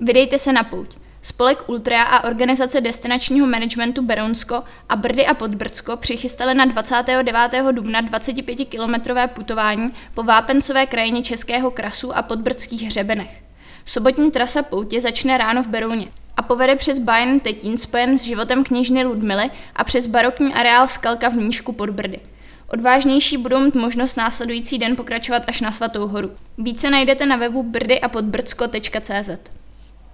Vydejte se na pouť. Spolek Ultra a organizace destinačního managementu Berounsko a Brdy a Podbrdsko přichystali na 29. dubna 25-kilometrové putování po vápencové krajině Českého krasu a podbrdských hřebenech. Sobotní trasa poutě začne ráno v Berouně a povede přes Bajen Tetín spojen s životem kněžny Ludmily a přes barokní areál Skalka v Nížku pod Brdy. Odvážnější budou mít možnost následující den pokračovat až na Svatou horu. Více najdete na webu brdyapodbrdsko.cz.